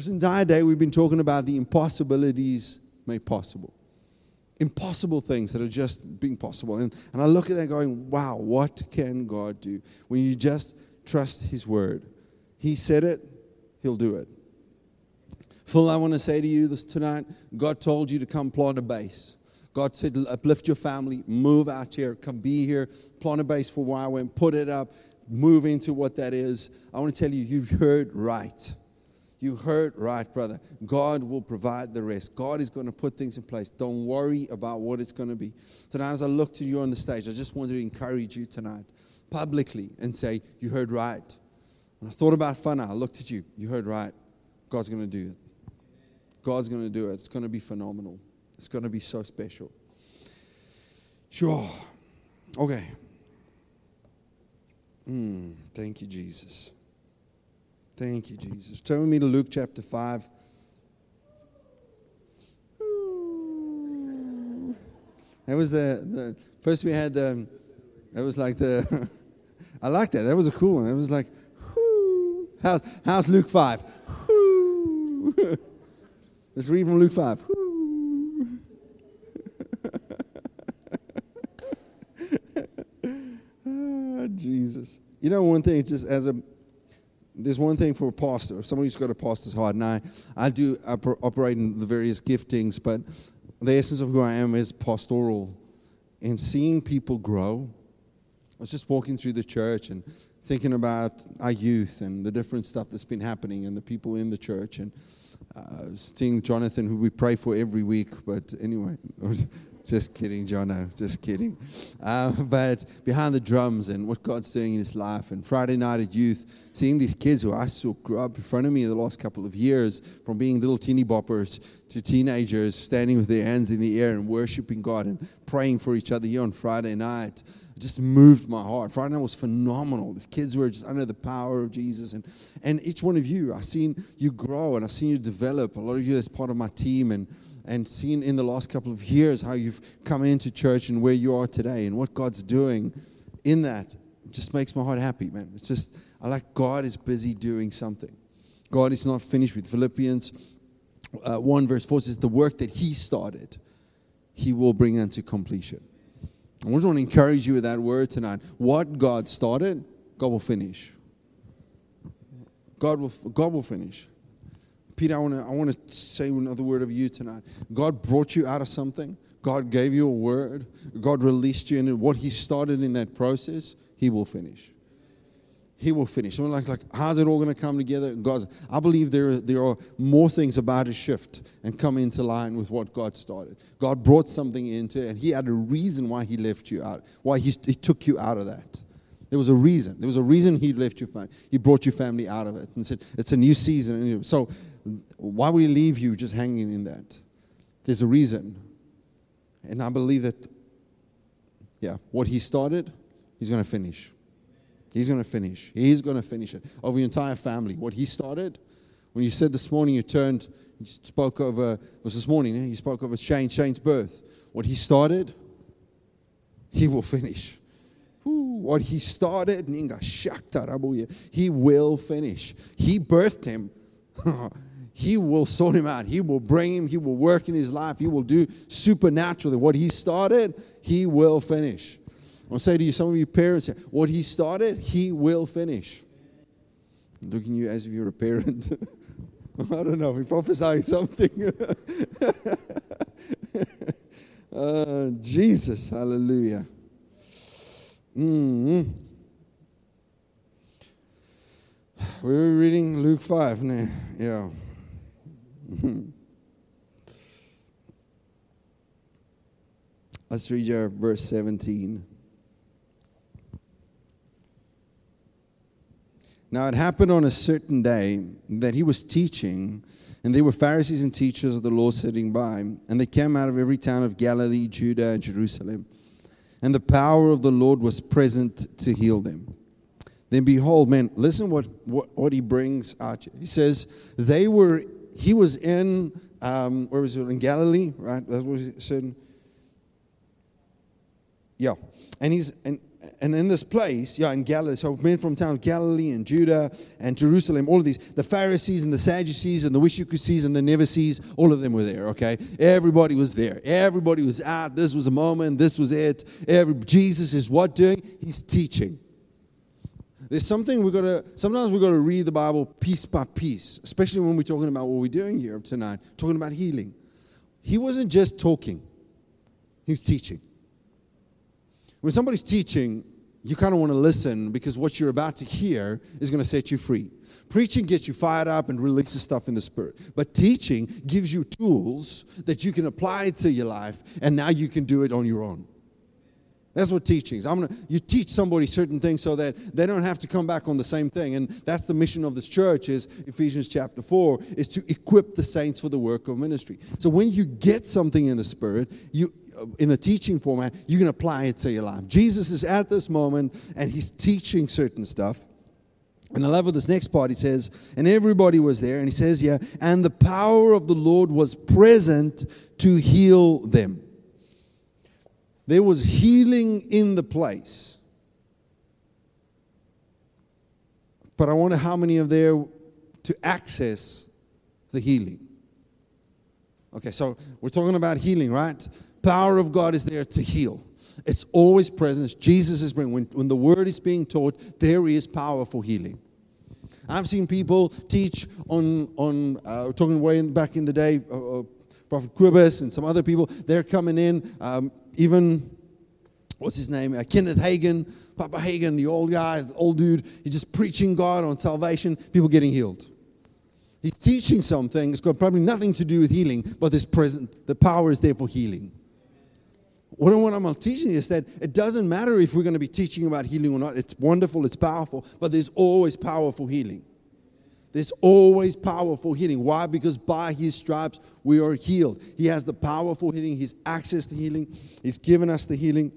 This entire day, we've been talking about the impossibilities made possible. Impossible things that are just being possible. And, and I look at that going, wow, what can God do? When you just trust His word, He said it, He'll do it. Phil, I want to say to you this tonight God told you to come plant a base. God said, uplift your family, move out here, come be here, plant a base for YWAM, put it up, move into what that is. I want to tell you, you've heard right. You heard right, brother. God will provide the rest. God is going to put things in place. Don't worry about what it's going to be. Tonight, as I look to you on the stage, I just wanted to encourage you tonight publicly and say, You heard right. When I thought about fun, I looked at you. You heard right. God's going to do it. God's going to do it. It's going to be phenomenal. It's going to be so special. Sure. Okay. Mm, thank you, Jesus. Thank you, Jesus. Turn with me to Luke chapter 5. That was the, the first we had the, that was like the, I like that. That was a cool one. It was like. How's, how's Luke 5? Whoo. Let's read from Luke 5. oh, Jesus. You know, one thing, just as a there's one thing for a pastor, if somebody who's got a pastor's heart, and I, I do operate in the various giftings, but the essence of who I am is pastoral. And seeing people grow, I was just walking through the church and thinking about our youth and the different stuff that's been happening and the people in the church, and uh, seeing Jonathan, who we pray for every week. But anyway, just kidding, Jono. Just kidding. Uh, but behind the drums and what God's doing in his life, and Friday night at youth, seeing these kids who I saw grow up in front of me in the last couple of years, from being little teeny boppers to teenagers, standing with their hands in the air and worshiping God and praying for each other here on Friday night just moved my heart. Friday night was phenomenal. These kids were just under the power of Jesus. And, and each one of you, I've seen you grow and I've seen you develop. A lot of you as part of my team and and seen in the last couple of years how you've come into church and where you are today and what God's doing in that just makes my heart happy, man. It's just, I like God is busy doing something. God is not finished with Philippians uh, 1 verse 4 says, The work that He started, He will bring unto completion. I just want to encourage you with that word tonight. What God started, God will finish. God will, God will finish. Peter, I want to I want to say another word of you tonight. God brought you out of something. God gave you a word. God released you, and what He started in that process, He will finish. He will finish. Someone like, like, how's it all going to come together? God's. I believe there, there are more things about to shift and come into line with what God started. God brought something into it, and He had a reason why He left you out, why He, he took you out of that. There was a reason. There was a reason He left family. He brought your family out of it and said, it's a new season. So why would he leave you just hanging in that? There's a reason. And I believe that, yeah, what he started, he's going to finish. He's going to finish. He's going to finish it over your entire family. What he started, when you said this morning, you turned, you spoke over, it was this morning, eh? you spoke over Shane, Shane's birth. What he started, he will finish. Ooh, what he started, he will finish. He birthed him. He will sort him out. He will bring him. He will work in his life. He will do supernaturally. What he started, he will finish. I want to say to you, some of you parents, what he started, he will finish. I'm looking at you as if you're a parent. I don't know. He prophesying something. uh, Jesus, hallelujah. Mm-hmm. We were reading Luke 5, yeah. Mm-hmm. Let's read your verse 17. Now it happened on a certain day that he was teaching, and there were Pharisees and teachers of the law sitting by, and they came out of every town of Galilee, Judah, and Jerusalem. And the power of the Lord was present to heal them. Then behold, man, listen what, what, what he brings out. He says, they were he was in, um, where was it? In Galilee, right? That was certain. Yeah. And he's, and and in this place, yeah, in Galilee, so men from towns Galilee and Judah and Jerusalem, all of these, the Pharisees and the Sadducees and the wish you could sees and the never sees, all of them were there, okay? Everybody was there. Everybody was out. This was a moment. This was it. Every, Jesus is what doing? He's teaching. There's something we've got to, sometimes we've got to read the Bible piece by piece, especially when we're talking about what we're doing here tonight, talking about healing. He wasn't just talking, he was teaching. When somebody's teaching, you kind of want to listen because what you're about to hear is going to set you free. Preaching gets you fired up and releases stuff in the spirit. But teaching gives you tools that you can apply to your life, and now you can do it on your own. That's what teaching is. I'm gonna, you teach somebody certain things so that they don't have to come back on the same thing. And that's the mission of this church is Ephesians chapter 4, is to equip the saints for the work of ministry. So when you get something in the spirit, you uh, in a teaching format, you can apply it to your life. Jesus is at this moment and he's teaching certain stuff. And I love what this next part he says, and everybody was there, and he says, Yeah, and the power of the Lord was present to heal them. There was healing in the place. But I wonder how many of there to access the healing. Okay, so we're talking about healing, right? power of God is there to heal. It's always present. Jesus is bringing, when, when the word is being taught, there is power for healing. I've seen people teach on, on uh, talking way in, back in the day, uh, uh, Prophet Quibus and some other people, they're coming in, um, even, what's his name, uh, Kenneth Hagin, Papa Hagin, the old guy, the old dude, he's just preaching God on salvation, people getting healed. He's teaching something, it's got probably nothing to do with healing, but this present, the power is there for healing. What, what I'm teaching is that it doesn't matter if we're going to be teaching about healing or not. It's wonderful, it's powerful, but there's always powerful healing. There's always powerful healing. Why? Because by his stripes we are healed. He has the powerful healing, he's access to healing, he's given us the healing.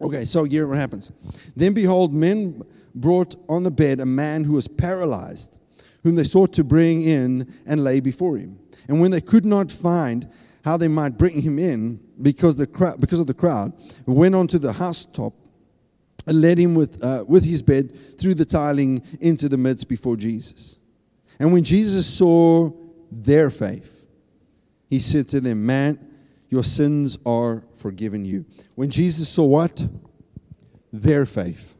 Okay, so here what happens. Then behold, men brought on the bed a man who was paralyzed, whom they sought to bring in and lay before him. And when they could not find how they might bring him in, because, the crowd, because of the crowd, went on to the housetop and led him with, uh, with his bed through the tiling into the midst before Jesus. And when Jesus saw their faith, he said to them, Man, your sins are forgiven you. When Jesus saw what? Their faith.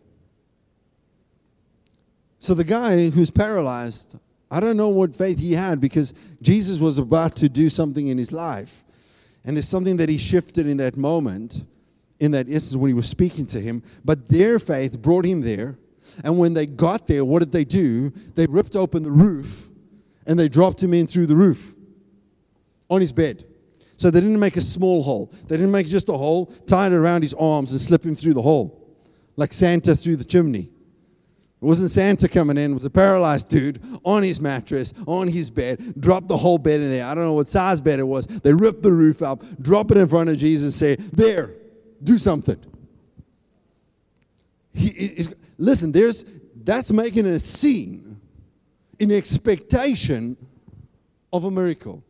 So the guy who's paralyzed, I don't know what faith he had because Jesus was about to do something in his life. And there's something that he shifted in that moment, in that instance when he was speaking to him. But their faith brought him there. And when they got there, what did they do? They ripped open the roof and they dropped him in through the roof on his bed. So they didn't make a small hole. They didn't make just a hole, tie it around his arms and slip him through the hole, like Santa through the chimney. It wasn't Santa coming in, it was a paralyzed dude on his mattress, on his bed, dropped the whole bed in there. I don't know what size bed it was. They ripped the roof up, drop it in front of Jesus, and say, There, do something. He is, listen, there's that's making a scene in expectation of a miracle.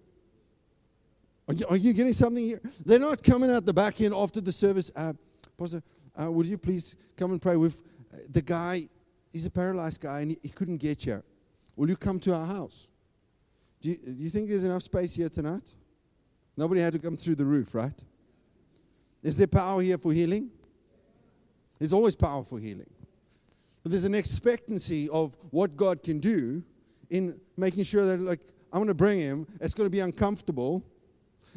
Are you, are you, getting something here? They're not coming out the back end after the service. Uh, Pastor, uh, would you please come and pray with uh, the guy? he's a paralyzed guy and he, he couldn't get here. Will you come to our house? Do you, do you think there's enough space here tonight? Nobody had to come through the roof, right? Is there power here for healing? There's always power for healing. But there's an expectancy of what God can do in making sure that, like, I'm going to bring him. It's going to be uncomfortable.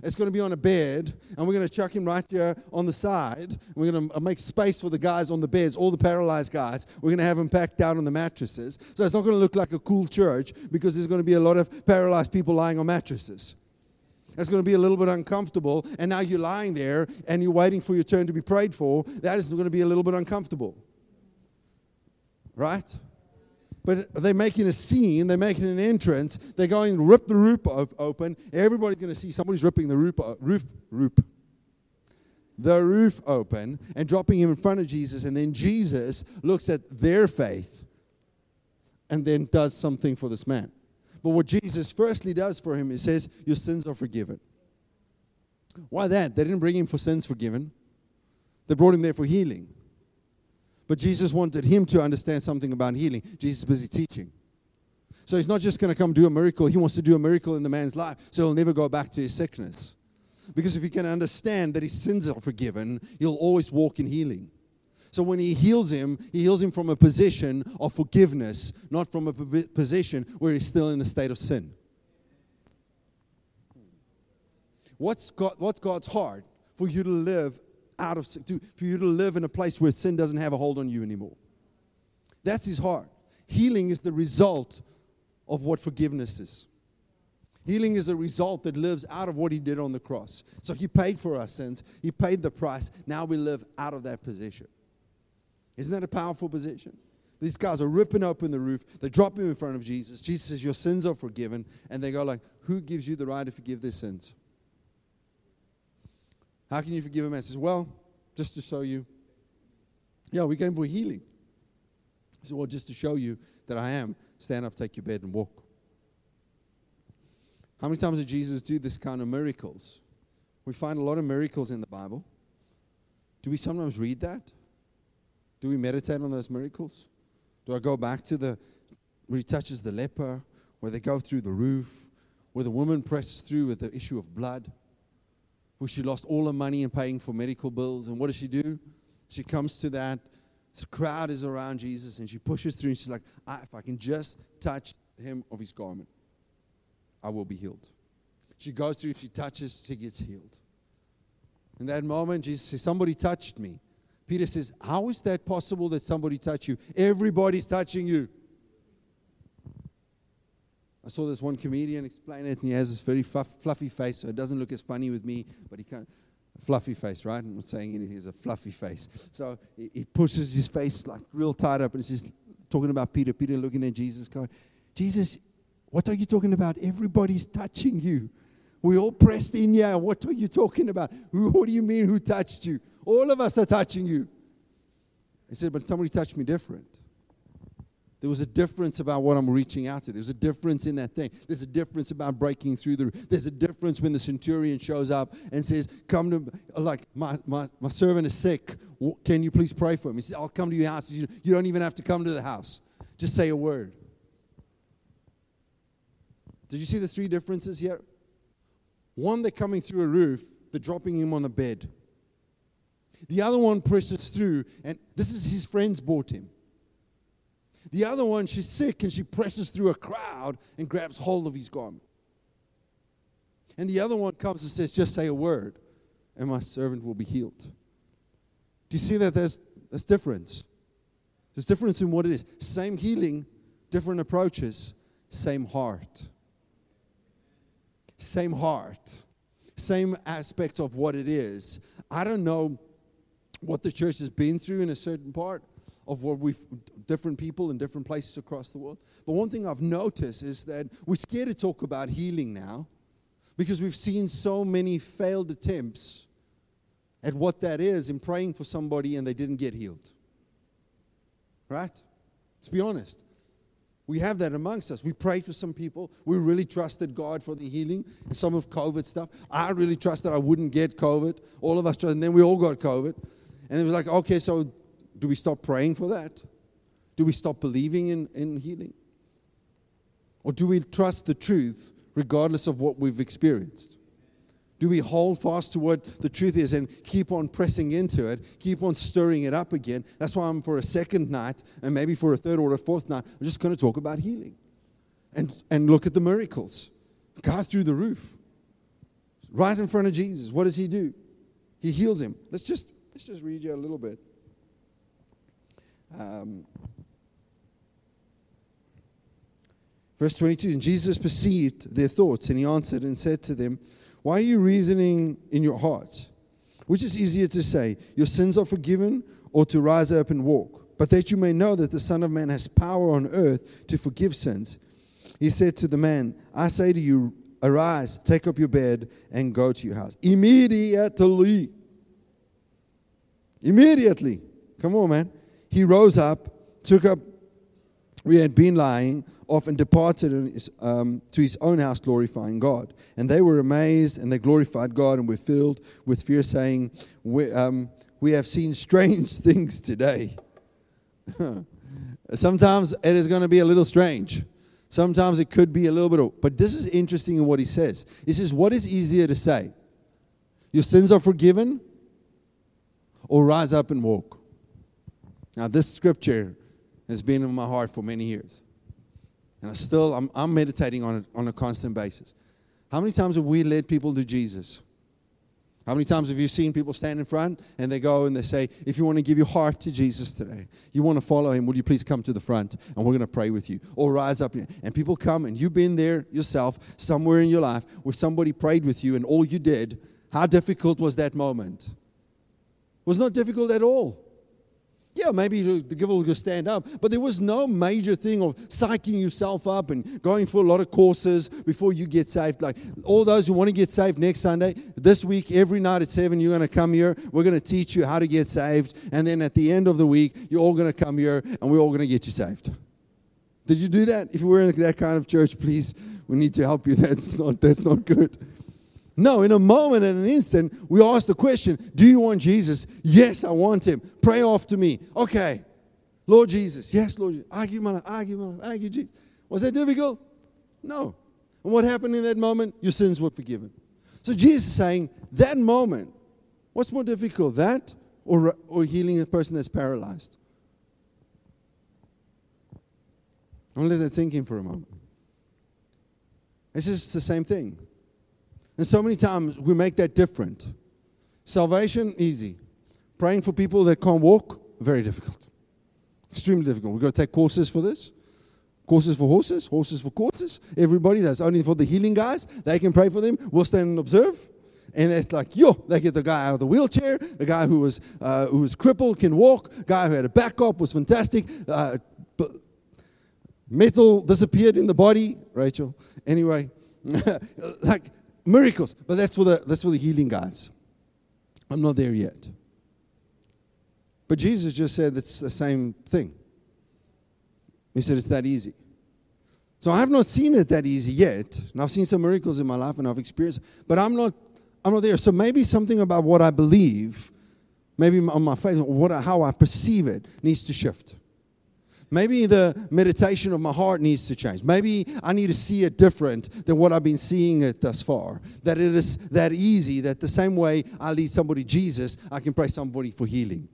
It's going to be on a bed, and we're going to chuck him right here on the side. We're going to make space for the guys on the beds, all the paralyzed guys. We're going to have them packed down on the mattresses. So it's not going to look like a cool church because there's going to be a lot of paralyzed people lying on mattresses. It's going to be a little bit uncomfortable, and now you're lying there and you're waiting for your turn to be prayed for. That is going to be a little bit uncomfortable. Right? but they're making a scene, they're making an entrance, they're going to rip the roof open. Everybody's going to see somebody's ripping the roof, uh, roof, roof, the roof open and dropping him in front of Jesus. And then Jesus looks at their faith and then does something for this man. But what Jesus firstly does for him he says, Your sins are forgiven. Why that? They didn't bring him for sins forgiven, they brought him there for healing. But Jesus wanted him to understand something about healing. Jesus is busy teaching. So he's not just going to come do a miracle, he wants to do a miracle in the man's life so he'll never go back to his sickness. Because if he can understand that his sins are forgiven, he'll always walk in healing. So when he heals him, he heals him from a position of forgiveness, not from a position where he's still in a state of sin. What's, God, what's God's heart? For you to live out of to, for you to live in a place where sin doesn't have a hold on you anymore. That's his heart. Healing is the result of what forgiveness is. Healing is a result that lives out of what he did on the cross. So he paid for our sins, he paid the price. Now we live out of that position. Isn't that a powerful position? These guys are ripping open the roof. They drop him in front of Jesus. Jesus says, Your sins are forgiven. And they go like, Who gives you the right to forgive their sins? How can you forgive a man? Says, Well, just to show you. Yeah, we came for healing. He said, Well, just to show you that I am, stand up, take your bed, and walk. How many times did Jesus do this kind of miracles? We find a lot of miracles in the Bible. Do we sometimes read that? Do we meditate on those miracles? Do I go back to the where he touches the leper, where they go through the roof, where the woman presses through with the issue of blood? where she lost all her money in paying for medical bills. And what does she do? She comes to that. The crowd is around Jesus and she pushes through and she's like, ah, if I can just touch him of his garment, I will be healed. She goes through, she touches, she gets healed. In that moment, Jesus says, Somebody touched me. Peter says, How is that possible that somebody touched you? Everybody's touching you. I saw this one comedian explain it, and he has this very fluffy face, so it doesn't look as funny with me, but he can't. Fluffy face, right? I'm not saying anything. It's a fluffy face. So he, he pushes his face like real tight up, and he's just talking about Peter. Peter looking at Jesus, going, Jesus, what are you talking about? Everybody's touching you. We all pressed in here. What are you talking about? What do you mean, who touched you? All of us are touching you. He said, But somebody touched me different. There was a difference about what I'm reaching out to. There's a difference in that thing. There's a difference about breaking through the. There's a difference when the centurion shows up and says, "Come to like my my, my servant is sick. Can you please pray for him?" He says, "I'll come to your house. You don't even have to come to the house. Just say a word." Did you see the three differences here? One, they're coming through a roof. They're dropping him on the bed. The other one presses through, and this is his friends bought him. The other one, she's sick and she presses through a crowd and grabs hold of his garment. And the other one comes and says, Just say a word, and my servant will be healed. Do you see that there's, there's difference? There's difference in what it is. Same healing, different approaches, same heart. Same heart. Same aspect of what it is. I don't know what the church has been through in a certain part of what we've different people in different places across the world. But one thing I've noticed is that we're scared to talk about healing now because we've seen so many failed attempts at what that is in praying for somebody and they didn't get healed. Right? Let's be honest. We have that amongst us. We prayed for some people. We really trusted God for the healing some of COVID stuff. I really trusted I wouldn't get COVID. All of us trusted, and then we all got COVID. And it was like, okay, so do we stop praying for that? Do we stop believing in, in healing? Or do we trust the truth regardless of what we've experienced? Do we hold fast to what the truth is and keep on pressing into it, keep on stirring it up again? That's why I'm for a second night and maybe for a third or a fourth night, I'm just going to talk about healing and, and look at the miracles. God through the roof, right in front of Jesus. What does he do? He heals him. Let's just, let's just read you a little bit. Um, verse 22 And Jesus perceived their thoughts, and he answered and said to them, Why are you reasoning in your hearts? Which is easier to say, Your sins are forgiven, or to rise up and walk? But that you may know that the Son of Man has power on earth to forgive sins. He said to the man, I say to you, arise, take up your bed, and go to your house. Immediately. Immediately. Come on, man he rose up, took up where he had been lying off, and departed his, um, to his own house, glorifying God. And they were amazed, and they glorified God, and were filled with fear, saying, We, um, we have seen strange things today. Sometimes it is going to be a little strange. Sometimes it could be a little bit but this is interesting in what he says. He says, What is easier to say? Your sins are forgiven, or rise up and walk? Now, this scripture has been in my heart for many years. And I still, I'm, I'm meditating on it on a constant basis. How many times have we led people to Jesus? How many times have you seen people stand in front and they go and they say, If you want to give your heart to Jesus today, you want to follow him, will you please come to the front and we're going to pray with you? Or rise up. And people come and you've been there yourself somewhere in your life where somebody prayed with you and all you did. How difficult was that moment? Was not difficult at all. Yeah, maybe the giver will stand up, but there was no major thing of psyching yourself up and going for a lot of courses before you get saved. Like all those who want to get saved next Sunday, this week, every night at 7, you're going to come here. We're going to teach you how to get saved. And then at the end of the week, you're all going to come here and we're all going to get you saved. Did you do that? If you were in that kind of church, please, we need to help you. That's not, that's not good. No, in a moment and an instant, we ask the question Do you want Jesus? Yes, I want him. Pray after me. Okay. Lord Jesus. Yes, Lord Jesus. Argue, man. Argue, man. Argue, Jesus. Was that difficult? No. And what happened in that moment? Your sins were forgiven. So Jesus is saying, that moment, what's more difficult, that or, or healing a person that's paralyzed? I'm going to let that sink in for a moment. It's just the same thing. And so many times we make that different. Salvation, easy. Praying for people that can't walk, very difficult. Extremely difficult. We've got to take courses for this. Courses for horses, horses for courses. Everybody, that's only for the healing guys. They can pray for them. We'll stand and observe. And it's like, yo, they get the guy out of the wheelchair. The guy who was, uh, who was crippled can walk. Guy who had a back up was fantastic. Uh, metal disappeared in the body. Rachel. Anyway, like miracles. But that's for the that's for the healing guys. I'm not there yet. But Jesus just said it's the same thing. He said it's that easy. So I have not seen it that easy yet. And I've seen some miracles in my life and I've experienced, but I'm not I'm not there. So maybe something about what I believe, maybe on my faith, what how I perceive it needs to shift. Maybe the meditation of my heart needs to change. Maybe I need to see it different than what I've been seeing it thus far. That it is that easy, that the same way I lead somebody Jesus, I can pray somebody for healing.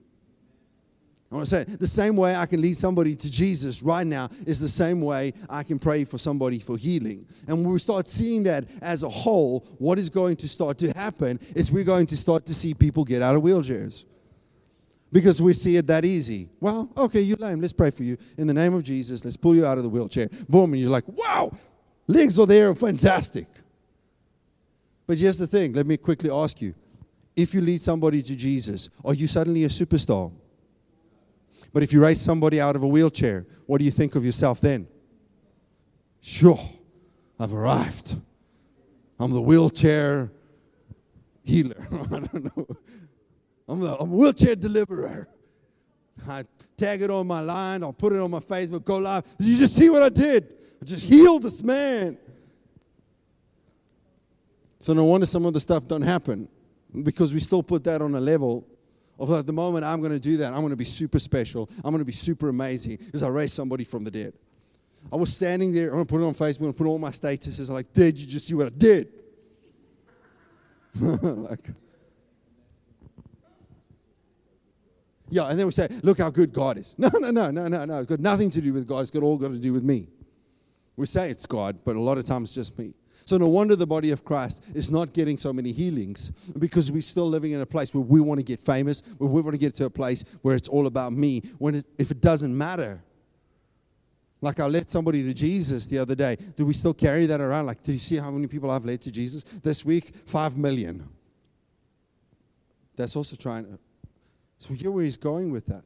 I want to say the same way I can lead somebody to Jesus right now is the same way I can pray for somebody for healing. And when we start seeing that as a whole, what is going to start to happen is we're going to start to see people get out of wheelchairs because we see it that easy. Well, okay, you're lame. Let's pray for you. In the name of Jesus, let's pull you out of the wheelchair. Boom, and you're like, wow, legs are there, fantastic. But here's the thing let me quickly ask you if you lead somebody to Jesus, are you suddenly a superstar? But if you raise somebody out of a wheelchair, what do you think of yourself then? Sure, I've arrived. I'm the wheelchair healer. I don't know. I'm a, I'm a wheelchair deliverer. I tag it on my line. I'll put it on my Facebook, go live. Did you just see what I did? I just healed this man. So no wonder some of the stuff don't happen because we still put that on a level of like the moment I'm going to do that, I'm going to be super special. I'm going to be super amazing because I raised somebody from the dead. I was standing there. I'm going to put it on Facebook. I'm put all my statuses. I'm like, did you just see what I did? like, Yeah, and then we say, look how good God is. No, no, no, no, no, no. It's got nothing to do with God. It's got all got to do with me. We say it's God, but a lot of times it's just me. So no wonder the body of Christ is not getting so many healings because we're still living in a place where we want to get famous, where we want to get to a place where it's all about me. When it, if it doesn't matter, like I led somebody to Jesus the other day, do we still carry that around? Like, do you see how many people I've led to Jesus this week? Five million. That's also trying to so hear where he's going with that.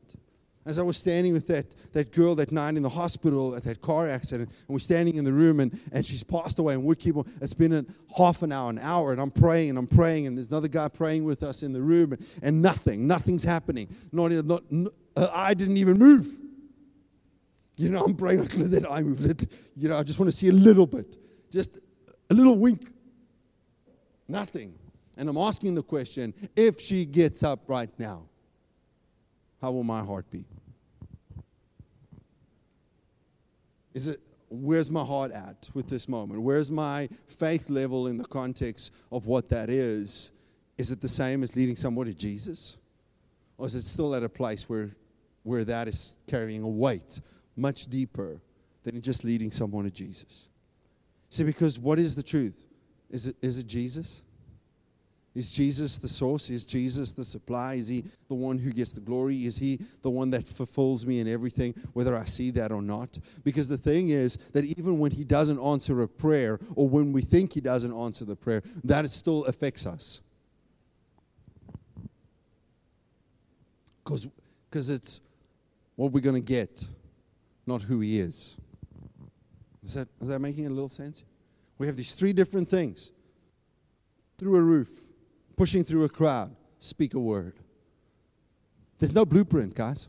As I was standing with that, that girl that night in the hospital at that car accident, and we're standing in the room, and, and she's passed away, and we keep on, it's been a half an hour, an hour, and I'm praying, and I'm praying, and there's another guy praying with us in the room, and, and nothing, nothing's happening. Not, not, I didn't even move. You know, I'm praying, like, let that eye move. Let, you know, I just want to see a little bit, just a little wink. Nothing. And I'm asking the question if she gets up right now, how will my heart be? Is it where's my heart at with this moment? Where's my faith level in the context of what that is? Is it the same as leading someone to Jesus? Or is it still at a place where, where that is carrying a weight much deeper than just leading someone to Jesus? See, because what is the truth? Is it, is it Jesus? Is Jesus the source? Is Jesus the supply? Is he the one who gets the glory? Is he the one that fulfills me in everything, whether I see that or not? Because the thing is that even when he doesn't answer a prayer, or when we think he doesn't answer the prayer, that still affects us. Because it's what we're going to get, not who he is. Is that, is that making a little sense? We have these three different things through a roof pushing through a crowd, speak a word. There's no blueprint, guys.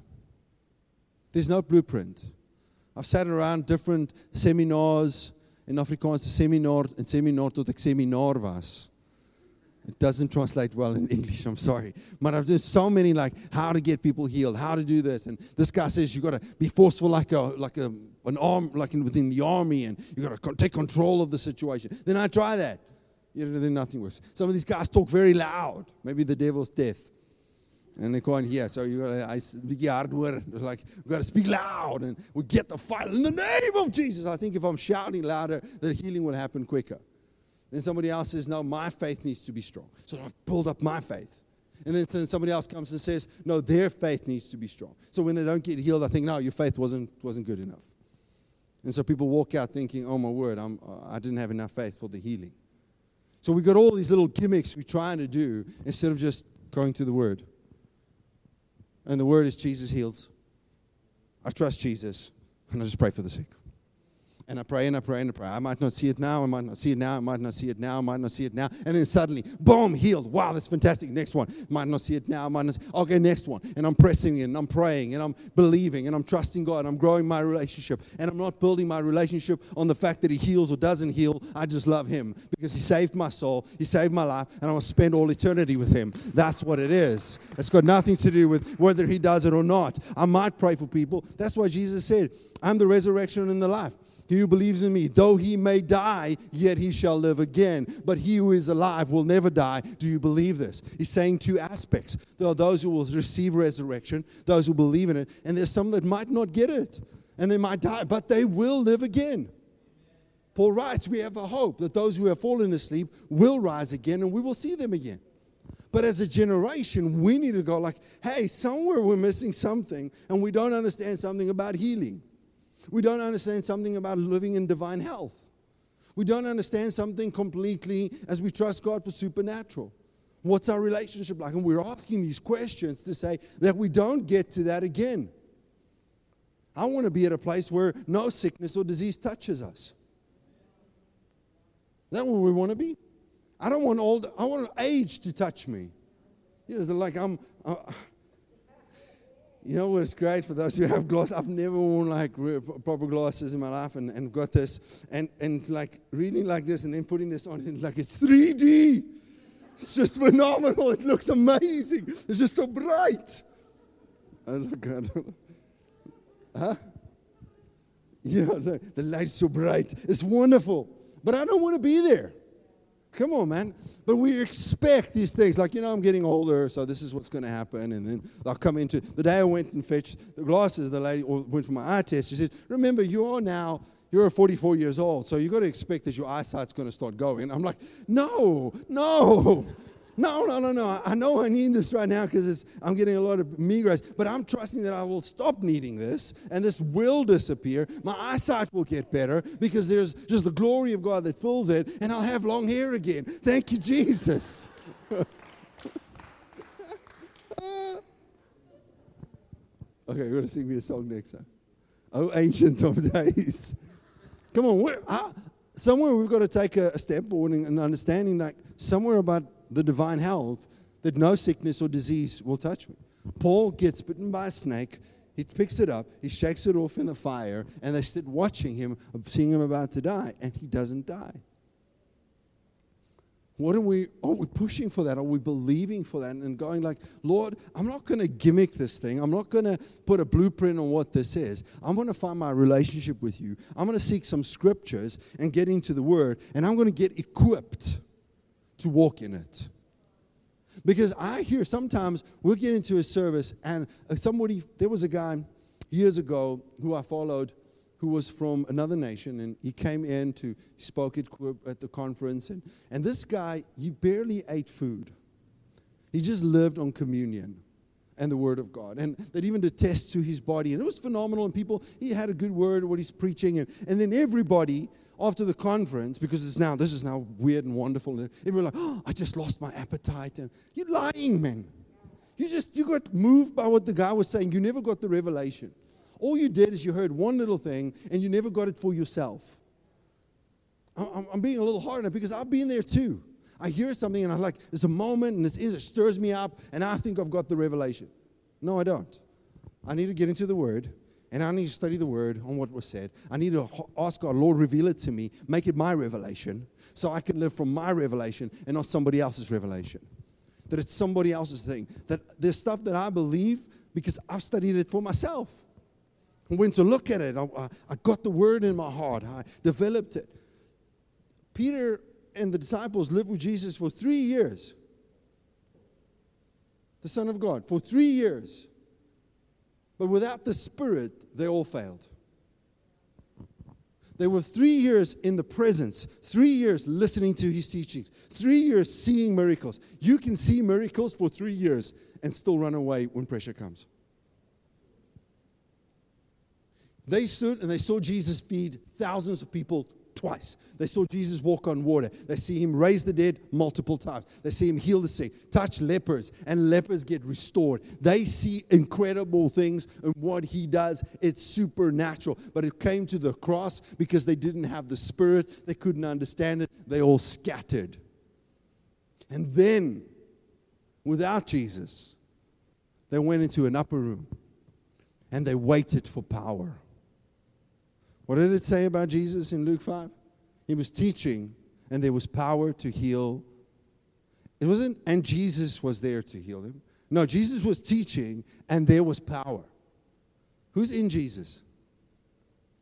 There's no blueprint. I've sat around different seminars in Afrikaans, the seminar en seminar tot ek seminar was. It doesn't translate well in English, I'm sorry. But I've done so many like how to get people healed, how to do this. And this guy says you gotta be forceful like a like a an arm like in, within the army and you gotta take control of the situation. Then I try that. You know, then nothing works. Some of these guys talk very loud. Maybe the devil's death. And they can't hear. So you gotta I speak. Like we gotta speak loud and we get the fight in the name of Jesus. I think if I'm shouting louder, the healing will happen quicker. Then somebody else says, No, my faith needs to be strong. So I've build up my faith. And then somebody else comes and says, No, their faith needs to be strong. So when they don't get healed, I think, No, your faith wasn't, wasn't good enough. And so people walk out thinking, Oh, my word, I'm, I didn't have enough faith for the healing. So we've got all these little gimmicks we're trying to do instead of just going to the Word. And the Word is Jesus heals. I trust Jesus, and I just pray for the sick. And I pray and I pray and I pray. I might not see it now. I might not see it now. I might not see it now. I might not see it now. And then suddenly, boom, healed. Wow, that's fantastic. Next one. Might not see it now. Might not. Okay, next one. And I'm pressing and I'm praying and I'm believing and I'm trusting God. I'm growing my relationship. And I'm not building my relationship on the fact that He heals or doesn't heal. I just love Him because He saved my soul. He saved my life. And I will spend all eternity with Him. That's what it is. It's got nothing to do with whether He does it or not. I might pray for people. That's why Jesus said, I'm the resurrection and the life. He who believes in me, though he may die, yet he shall live again. But he who is alive will never die. Do you believe this? He's saying two aspects. There are those who will receive resurrection, those who believe in it, and there's some that might not get it, and they might die, but they will live again. Paul writes, We have a hope that those who have fallen asleep will rise again, and we will see them again. But as a generation, we need to go like, hey, somewhere we're missing something, and we don't understand something about healing. We don't understand something about living in divine health. We don't understand something completely as we trust God for supernatural. What's our relationship like? And we're asking these questions to say that we don't get to that again. I want to be at a place where no sickness or disease touches us. Is that where we want to be? I don't want old, I want age to touch me. Yes, like I'm, uh, you know what's great for those who have glasses? I've never worn like proper glasses in my life and, and got this and, and like reading like this and then putting this on and like it's 3D. It's just phenomenal. It looks amazing. It's just so bright. I look at Huh? Yeah, the light's so bright. It's wonderful. But I don't want to be there. Come on, man. But we expect these things. Like, you know, I'm getting older, so this is what's going to happen. And then I'll come into the day I went and fetched the glasses, the lady or went for my eye test. She said, Remember, you are now, you're 44 years old, so you've got to expect that your eyesight's going to start going. I'm like, No, no. No, no, no, no. I know I need this right now because I'm getting a lot of migraines, but I'm trusting that I will stop needing this and this will disappear. My eyesight will get better because there's just the glory of God that fills it, and I'll have long hair again. Thank you, Jesus. okay, you're going to sing me a song next time. Oh, ancient of days. Come on, I, somewhere we've got to take a, a step forward in understanding like somewhere about the divine health that no sickness or disease will touch me. Paul gets bitten by a snake. He picks it up, he shakes it off in the fire, and they sit watching him, seeing him about to die, and he doesn't die. What are we are we pushing for that? Are we believing for that and going like, Lord, I'm not going to gimmick this thing. I'm not going to put a blueprint on what this is. I'm going to find my relationship with you. I'm going to seek some scriptures and get into the word and I'm going to get equipped to walk in it. Because I hear sometimes we'll get into a service and uh, somebody there was a guy years ago who I followed who was from another nation, and he came in to spoke at, at the conference, and, and this guy he barely ate food. He just lived on communion and the word of God, and that even attest to his body, and it was phenomenal. And people, he had a good word what he's preaching, and, and then everybody after the conference, because it's now this is now weird and wonderful, and everyone like, oh, I just lost my appetite, and you're lying, man. You just you got moved by what the guy was saying. You never got the revelation. All you did is you heard one little thing and you never got it for yourself. I'm, being a little hard on it because I've been there too. I hear something and I'm like, there's a moment and it stirs me up and I think I've got the revelation. No, I don't. I need to get into the Word and I need to study the Word on what was said. I need to ask God, Lord, reveal it to me, make it my revelation so I can live from my revelation and not somebody else's revelation. That it's somebody else's thing. That there's stuff that I believe because I've studied it for myself. I went to look at it. I, I got the word in my heart. I developed it. Peter and the disciples lived with Jesus for three years. The Son of God, for three years. But without the Spirit, they all failed. They were three years in the presence, three years listening to his teachings, three years seeing miracles. You can see miracles for three years and still run away when pressure comes. They stood and they saw Jesus feed thousands of people twice. They saw Jesus walk on water. They see him raise the dead multiple times. They see him heal the sick, touch lepers, and lepers get restored. They see incredible things, and what he does, it's supernatural. But it came to the cross because they didn't have the Spirit, they couldn't understand it, they all scattered. And then, without Jesus, they went into an upper room and they waited for power. What did it say about Jesus in Luke 5? He was teaching, and there was power to heal. It wasn't, and Jesus was there to heal him. No, Jesus was teaching, and there was power. Who's in Jesus?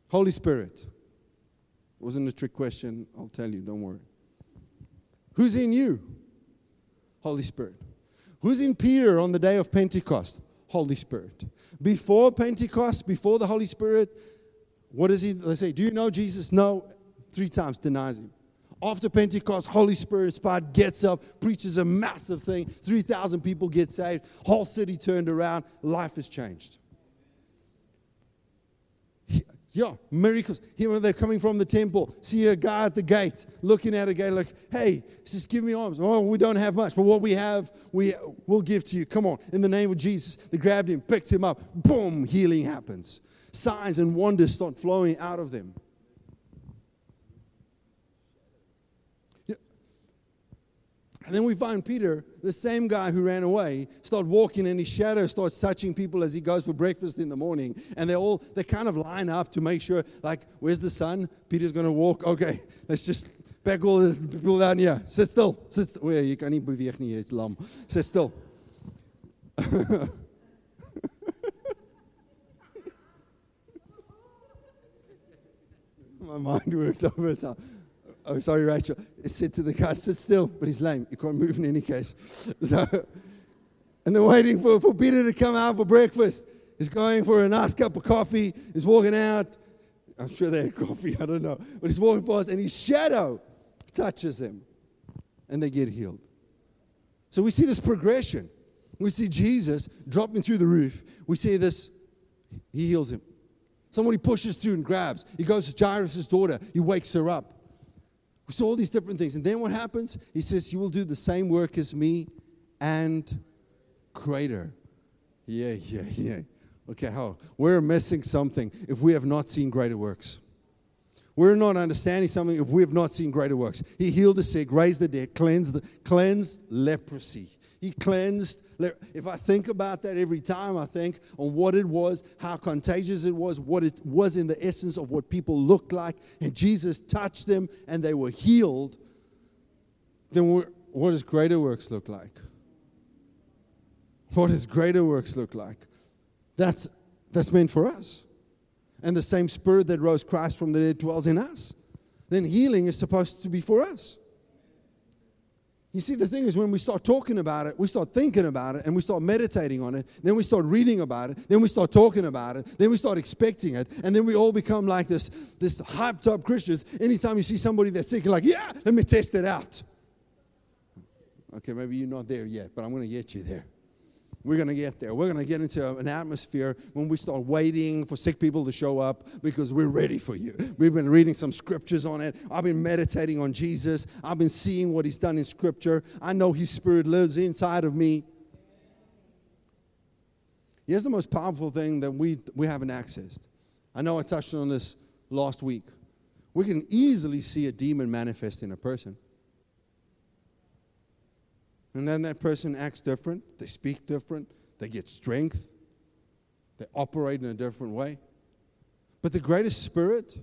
Holy Spirit. It wasn't a trick question. I'll tell you, don't worry. Who's in you? Holy Spirit. Who's in Peter on the day of Pentecost? Holy Spirit. Before Pentecost, before the Holy Spirit, what does he they say? Do you know Jesus? No. Three times denies him. After Pentecost, Holy Spirit spot gets up, preaches a massive thing. 3,000 people get saved. Whole city turned around. Life has changed. Yeah, miracles. Here when they're coming from the temple, see a guy at the gate looking at a gate like, hey, just give me arms. Oh, we don't have much, but what we have, we will give to you. Come on, in the name of Jesus. They grabbed him, picked him up, boom, healing happens signs and wonders start flowing out of them. And then we find Peter, the same guy who ran away, start walking and his shadow starts touching people as he goes for breakfast in the morning. And they all they kind of line up to make sure, like, where's the sun? Peter's gonna walk. Okay, let's just back all the people down here. Sit still. Sit still. You can niet beweeg nie, jy's lam. Sit still. my mind works over time. Oh, sorry, Rachel. It said to the guy, sit still, but he's lame. You can't move in any case. So, and they're waiting for, for Peter to come out for breakfast. He's going for a nice cup of coffee. He's walking out. I'm sure they had coffee, I don't know. But he's walking past, and his shadow touches him, and they get healed. So we see this progression. We see Jesus dropping through the roof. We see this, he heals him. Somebody pushes through and grabs. He goes to Jairus' daughter. He wakes her up. We saw all these different things. And then what happens? He says, You will do the same work as me and greater. Yeah, yeah, yeah. Okay, how? We're missing something if we have not seen greater works. We're not understanding something if we have not seen greater works. He healed the sick, raised the dead, cleansed, the, cleansed leprosy. He cleansed. If I think about that every time, I think on what it was, how contagious it was, what it was in the essence of what people looked like, and Jesus touched them and they were healed. then what does greater works look like? What does greater works look like? That's, that's meant for us. And the same spirit that rose Christ from the dead dwells in us. Then healing is supposed to be for us. You see, the thing is, when we start talking about it, we start thinking about it, and we start meditating on it, then we start reading about it, then we start talking about it, then we start expecting it, and then we all become like this, this hyped up Christians. Anytime you see somebody that's sick, you're like, yeah, let me test it out. Okay, maybe you're not there yet, but I'm going to get you there. We're going to get there. We're going to get into an atmosphere when we start waiting for sick people to show up because we're ready for you. We've been reading some scriptures on it. I've been meditating on Jesus. I've been seeing what he's done in scripture. I know his spirit lives inside of me. Here's the most powerful thing that we, we haven't accessed. I know I touched on this last week. We can easily see a demon manifest in a person. And then that person acts different, they speak different, they get strength, they operate in a different way. But the greatest spirit,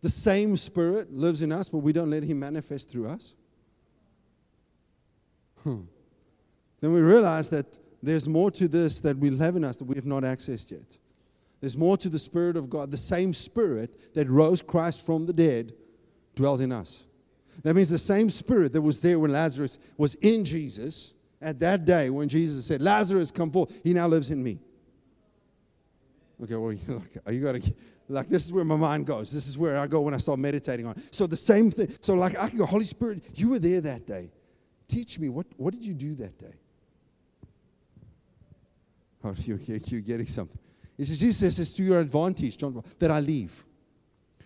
the same spirit, lives in us, but we don't let him manifest through us. Hmm. Then we realize that there's more to this that we have in us that we have not accessed yet. There's more to the Spirit of God. The same Spirit that rose Christ from the dead dwells in us. That means the same spirit that was there when Lazarus was in Jesus at that day when Jesus said, Lazarus, come forth, he now lives in me. Okay, well, you like, you got to, like, this is where my mind goes. This is where I go when I start meditating on it. So the same thing. So, like, I can go, Holy Spirit, you were there that day. Teach me, what, what did you do that day? Oh, you're, you're getting something. He says, Jesus says, it's to your advantage, John, that I leave.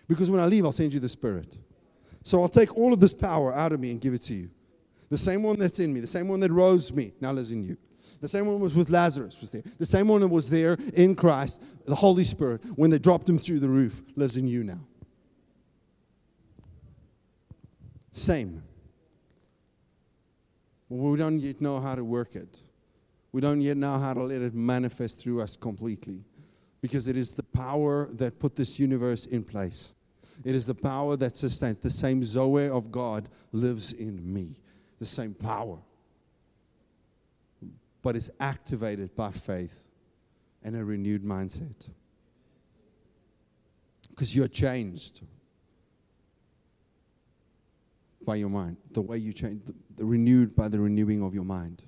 Because when I leave, I'll send you the Spirit. So I'll take all of this power out of me and give it to you. The same one that's in me, the same one that rose me, now lives in you. The same one was with Lazarus was there. The same one that was there in Christ, the Holy Spirit, when they dropped him through the roof, lives in you now. Same. We don't yet know how to work it. We don't yet know how to let it manifest through us completely. Because it is the power that put this universe in place. It is the power that sustains. The same Zoe of God lives in me. The same power. But it's activated by faith and a renewed mindset. Because you're changed by your mind. The way you change, the, the renewed by the renewing of your mind.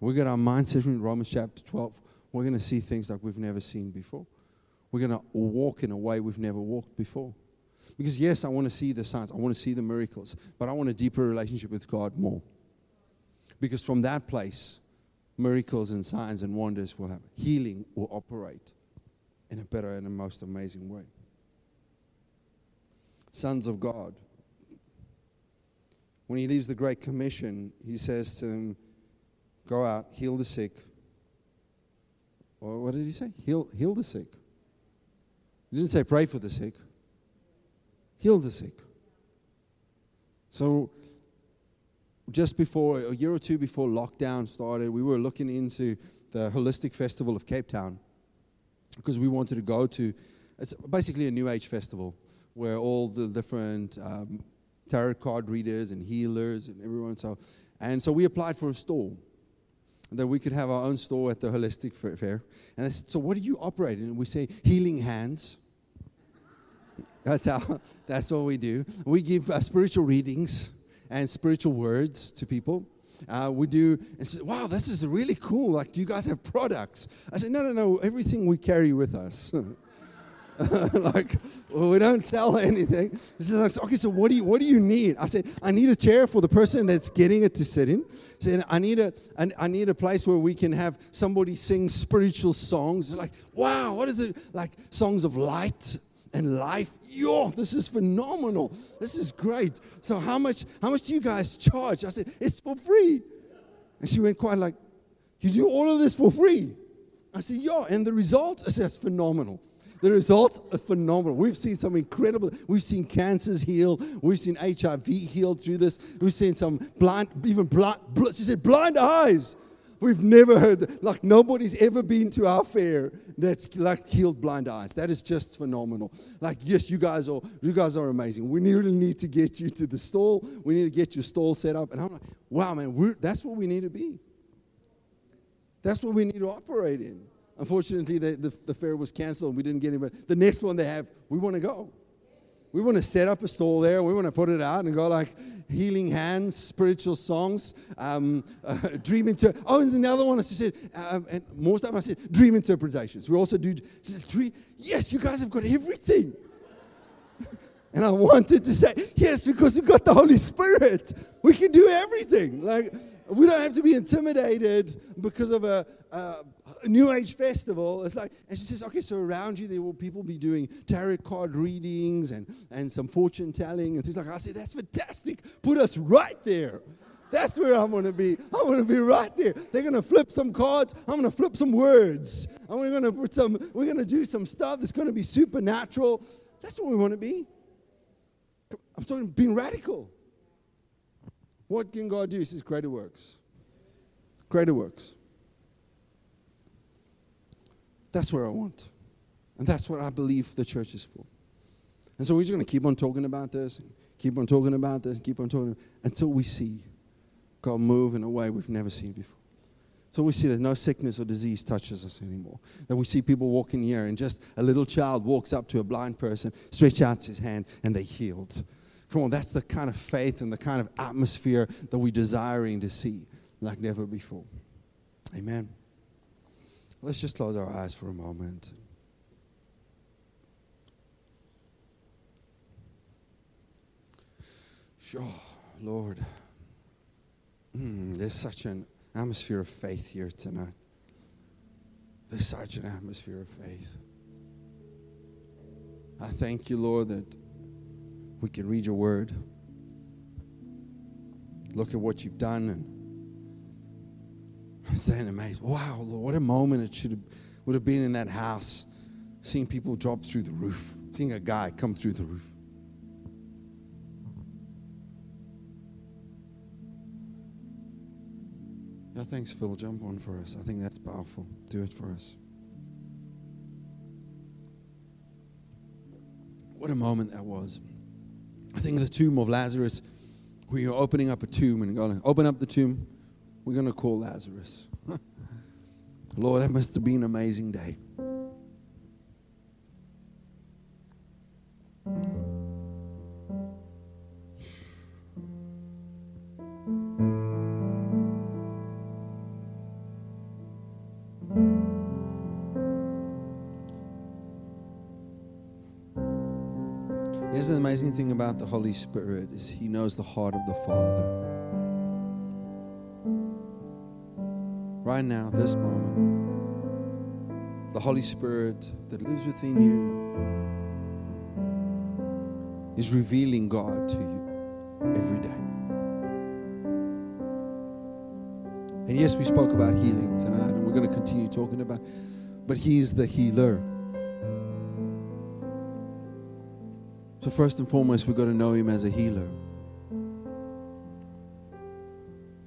We got our mindset in Romans chapter 12. We're going to see things like we've never seen before. We're going to walk in a way we've never walked before. Because, yes, I want to see the signs, I want to see the miracles, but I want a deeper relationship with God more. Because from that place, miracles and signs and wonders will happen. Healing will operate in a better and a most amazing way. Sons of God. When he leaves the Great Commission, he says to them, Go out, heal the sick. Or what did he say? Heal, heal the sick. He didn't say pray for the sick heal the sick. So, just before, a year or two before lockdown started, we were looking into the Holistic Festival of Cape Town because we wanted to go to, it's basically a New Age festival where all the different um, tarot card readers and healers and everyone. So, and so we applied for a stall that we could have our own store at the Holistic Fair. And I said, So, what do you operate in? And we say, Healing hands. That's how. That's what we do. We give uh, spiritual readings and spiritual words to people. Uh, we do. And said, wow, this is really cool. Like, do you guys have products? I said, no, no, no. Everything we carry with us. like well, we don't sell anything. He Like, okay, so what do you what do you need? I said, I need a chair for the person that's getting it to sit in. I said, I need a I need a place where we can have somebody sing spiritual songs. They're like, wow, what is it? Like songs of light and life. Yo, this is phenomenal. This is great. So how much how much do you guys charge? I said, it's for free. And she went quite like, you do all of this for free. I said, yeah, and the results, I said, phenomenal. The results are phenomenal. We've seen some incredible, we've seen cancers healed. We've seen HIV healed through this. We've seen some blind, even blind, she said, blind eyes We've never heard that. Like nobody's ever been to our fair that's like healed blind eyes. That is just phenomenal. Like, yes, you guys are you guys are amazing. We really need to get you to the stall. We need to get your stall set up. And I'm like, wow, man, that's what we need to be. That's what we need to operate in. Unfortunately, the, the, the fair was canceled. We didn't get anybody. The next one they have, we want to go. We want to set up a stall there. We want to put it out and go like healing hands, spiritual songs, um, uh, dream inter. Oh, and another one I said, um, and more stuff I said, dream interpretations. We also do dream. Yes, you guys have got everything. and I wanted to say yes because we've got the Holy Spirit. We can do everything. Like we don't have to be intimidated because of a, a, a, A new Age festival. It's like, and she says, okay, so around you there will people be doing tarot card readings and, and some fortune telling and things like that. I said, that's fantastic. Put us right there. That's where I want to be. I want to be right there. They're going to flip some cards. I'm going to flip some words. And we're going to put some, we're going to do some stuff that's going to be supernatural. That's what we want to be. I'm talking being radical. What can God do? He says, greater works. Greater works. That's where I want. And that's what I believe the church is for. And so we're just going to keep on talking about this, keep on talking about this, keep on talking until we see God move in a way we've never seen before. So we see that no sickness or disease touches us anymore. That we see people walking here and just a little child walks up to a blind person, stretch out his hand, and they're healed. Come on, that's the kind of faith and the kind of atmosphere that we're desiring to see like never before. Amen. Let's just close our eyes for a moment. Sure, Lord. Mm, there's such an atmosphere of faith here tonight. There's such an atmosphere of faith. I thank you, Lord, that we can read your word, look at what you've done, and stand amazed. Wow, Lord, what a moment it should have, would have been in that house, seeing people drop through the roof, seeing a guy come through the roof. Yeah, thanks, Phil. Jump on for us. I think that's powerful. Do it for us. What a moment that was. I think the tomb of Lazarus, we are opening up a tomb and going open up the tomb. We're going to call Lazarus. Lord, that must have been an amazing day. amazing thing about the Holy Spirit is He knows the heart of the Father. Right now, this moment, the Holy Spirit that lives within you is revealing God to you every day. And yes, we spoke about healing tonight, and we're going to continue talking about, but He is the healer. So, first and foremost, we've got to know Him as a healer.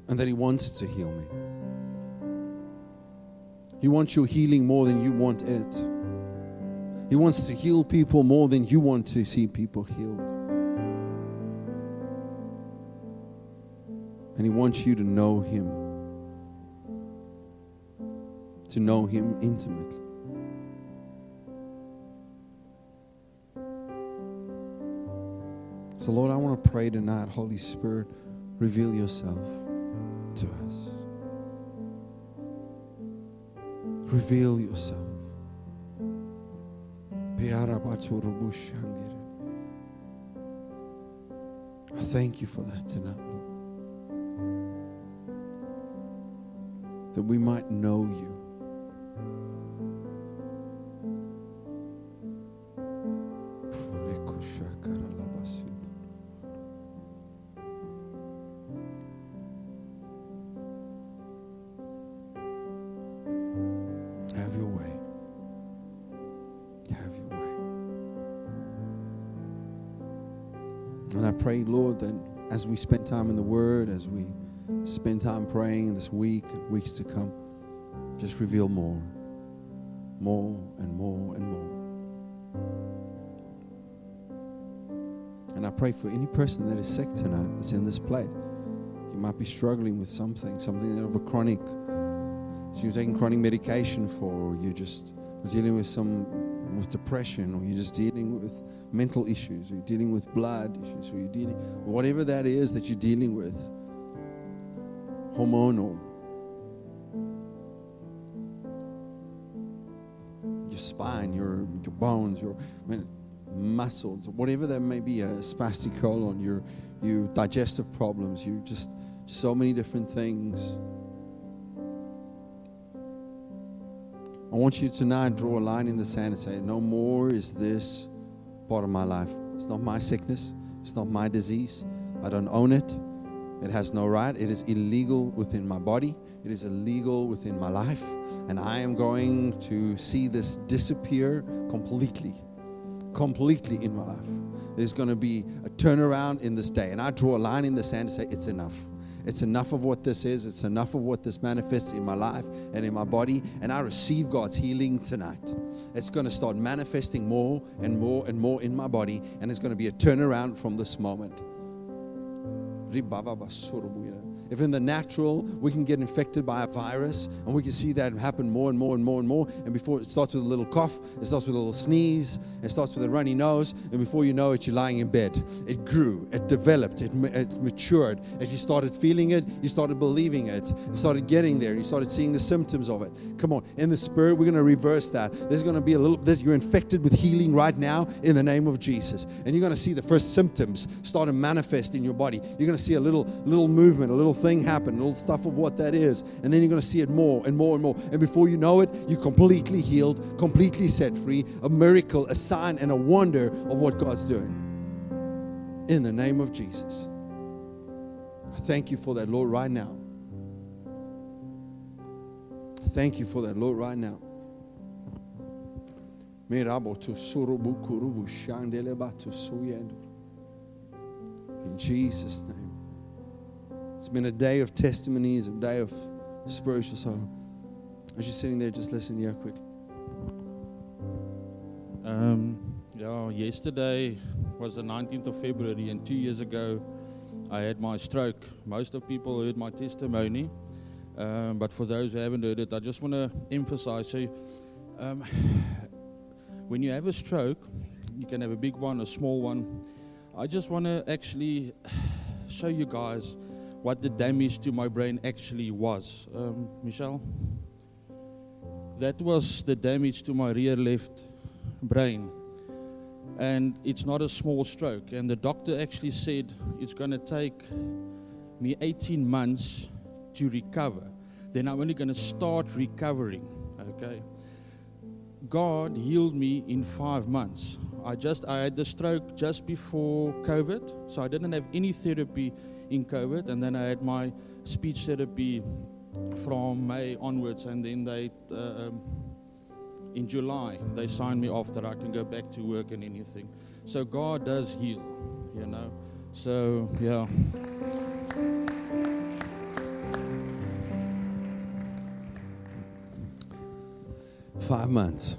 And that He wants to heal me. He wants your healing more than you want it. He wants to heal people more than you want to see people healed. And He wants you to know Him, to know Him intimately. So, Lord, I want to pray tonight, Holy Spirit, reveal yourself to us. Reveal yourself. I thank you for that tonight. That we might know you. We spend time in the Word, as we spend time praying this week and weeks to come, just reveal more, more and more and more. And I pray for any person that is sick tonight that's in this place. You might be struggling with something, something of a chronic, so you're taking chronic medication for, or you're just dealing with some with depression, or you're just dealing with mental issues, or you're dealing with blood issues, or you're dealing whatever that is that you're dealing with, hormonal. Your spine, your your bones, your muscles, whatever that may be, a spastic colon, your your digestive problems, you just so many different things. I want you tonight draw a line in the sand and say, No more is this part of my life. It's not my sickness, it's not my disease. I don't own it. It has no right. It is illegal within my body. It is illegal within my life. And I am going to see this disappear completely. Completely in my life. There's going to be a turnaround in this day. And I draw a line in the sand and say, It's enough. It's enough of what this is. It's enough of what this manifests in my life and in my body. And I receive God's healing tonight. It's going to start manifesting more and more and more in my body. And it's going to be a turnaround from this moment. If in the natural we can get infected by a virus and we can see that happen more and more and more and more, and before it starts with a little cough, it starts with a little sneeze, it starts with a runny nose, and before you know it, you're lying in bed. It grew, it developed, it, it matured. As you started feeling it, you started believing it, you started getting there, you started seeing the symptoms of it. Come on, in the spirit, we're going to reverse that. There's going to be a little, you're infected with healing right now in the name of Jesus, and you're going to see the first symptoms start to manifest in your body. You're going to see a little, little movement, a little thing happen, little stuff of what that is. And then you're going to see it more and more and more. And before you know it, you're completely healed, completely set free, a miracle, a sign, and a wonder of what God's doing. In the name of Jesus. I thank you for that, Lord, right now. I thank you for that, Lord, right now. In Jesus' name. It's been a day of testimonies, a day of spiritual. So, as you're sitting there, just listen here quick. Um, yeah, yesterday was the 19th of February, and two years ago, I had my stroke. Most of people heard my testimony, um, but for those who haven't heard it, I just want to emphasize. So, um, when you have a stroke, you can have a big one, a small one. I just want to actually show you guys what the damage to my brain actually was. Um, Michelle? That was the damage to my rear left brain. And it's not a small stroke. And the doctor actually said it's going to take me 18 months to recover. Then I'm only going to start recovering. Okay. God healed me in five months. I just I had the stroke just before COVID, so I didn't have any therapy in COVID, and then I had my speech therapy from May onwards, and then they, uh, um, in July, they signed me off that I can go back to work and anything. So God does heal, you know. So yeah. Five months.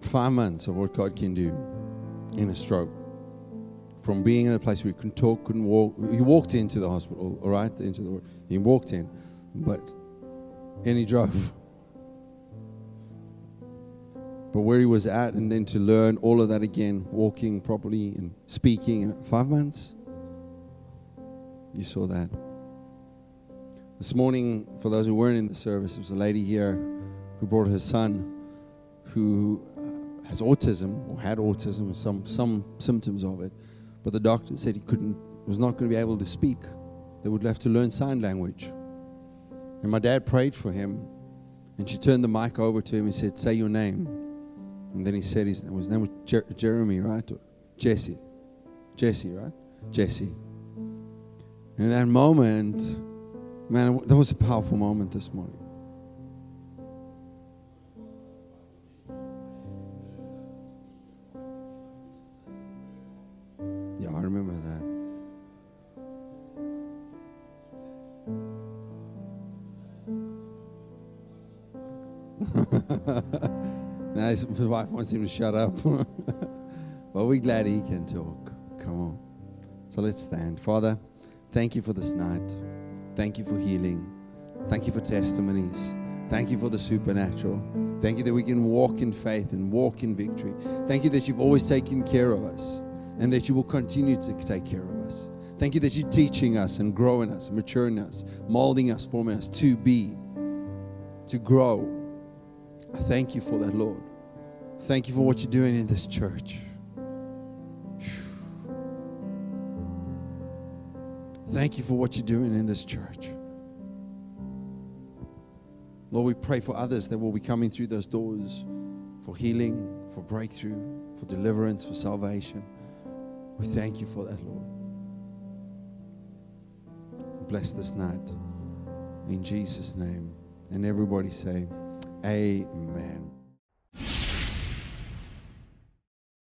Five months of what God can do in a stroke from being in a place where he couldn't talk, couldn't walk. He walked into the hospital, all right, into the he walked in, but and he drove. But where he was at, and then to learn all of that again, walking properly and speaking in five months, you saw that. This morning, for those who weren't in the service, there was a lady here who brought her son who has autism or had autism, some some symptoms of it. But the doctor said he couldn't, was not going to be able to speak. They would have to learn sign language. And my dad prayed for him, and she turned the mic over to him and said, Say your name. And then he said his, his name was Jer- Jeremy, right? Or Jesse. Jesse, right? Jesse. And in that moment, man, that was a powerful moment this morning. His wife wants him to shut up. but we're glad he can talk. Come on. So let's stand. Father, thank you for this night. Thank you for healing. Thank you for testimonies. Thank you for the supernatural. Thank you that we can walk in faith and walk in victory. Thank you that you've always taken care of us and that you will continue to take care of us. Thank you that you're teaching us and growing us, maturing us, molding us, forming us to be, to grow. I thank you for that, Lord. Thank you for what you're doing in this church. Thank you for what you're doing in this church. Lord, we pray for others that will be coming through those doors for healing, for breakthrough, for deliverance, for salvation. We thank you for that, Lord. Bless this night. In Jesus' name. And everybody say, Amen.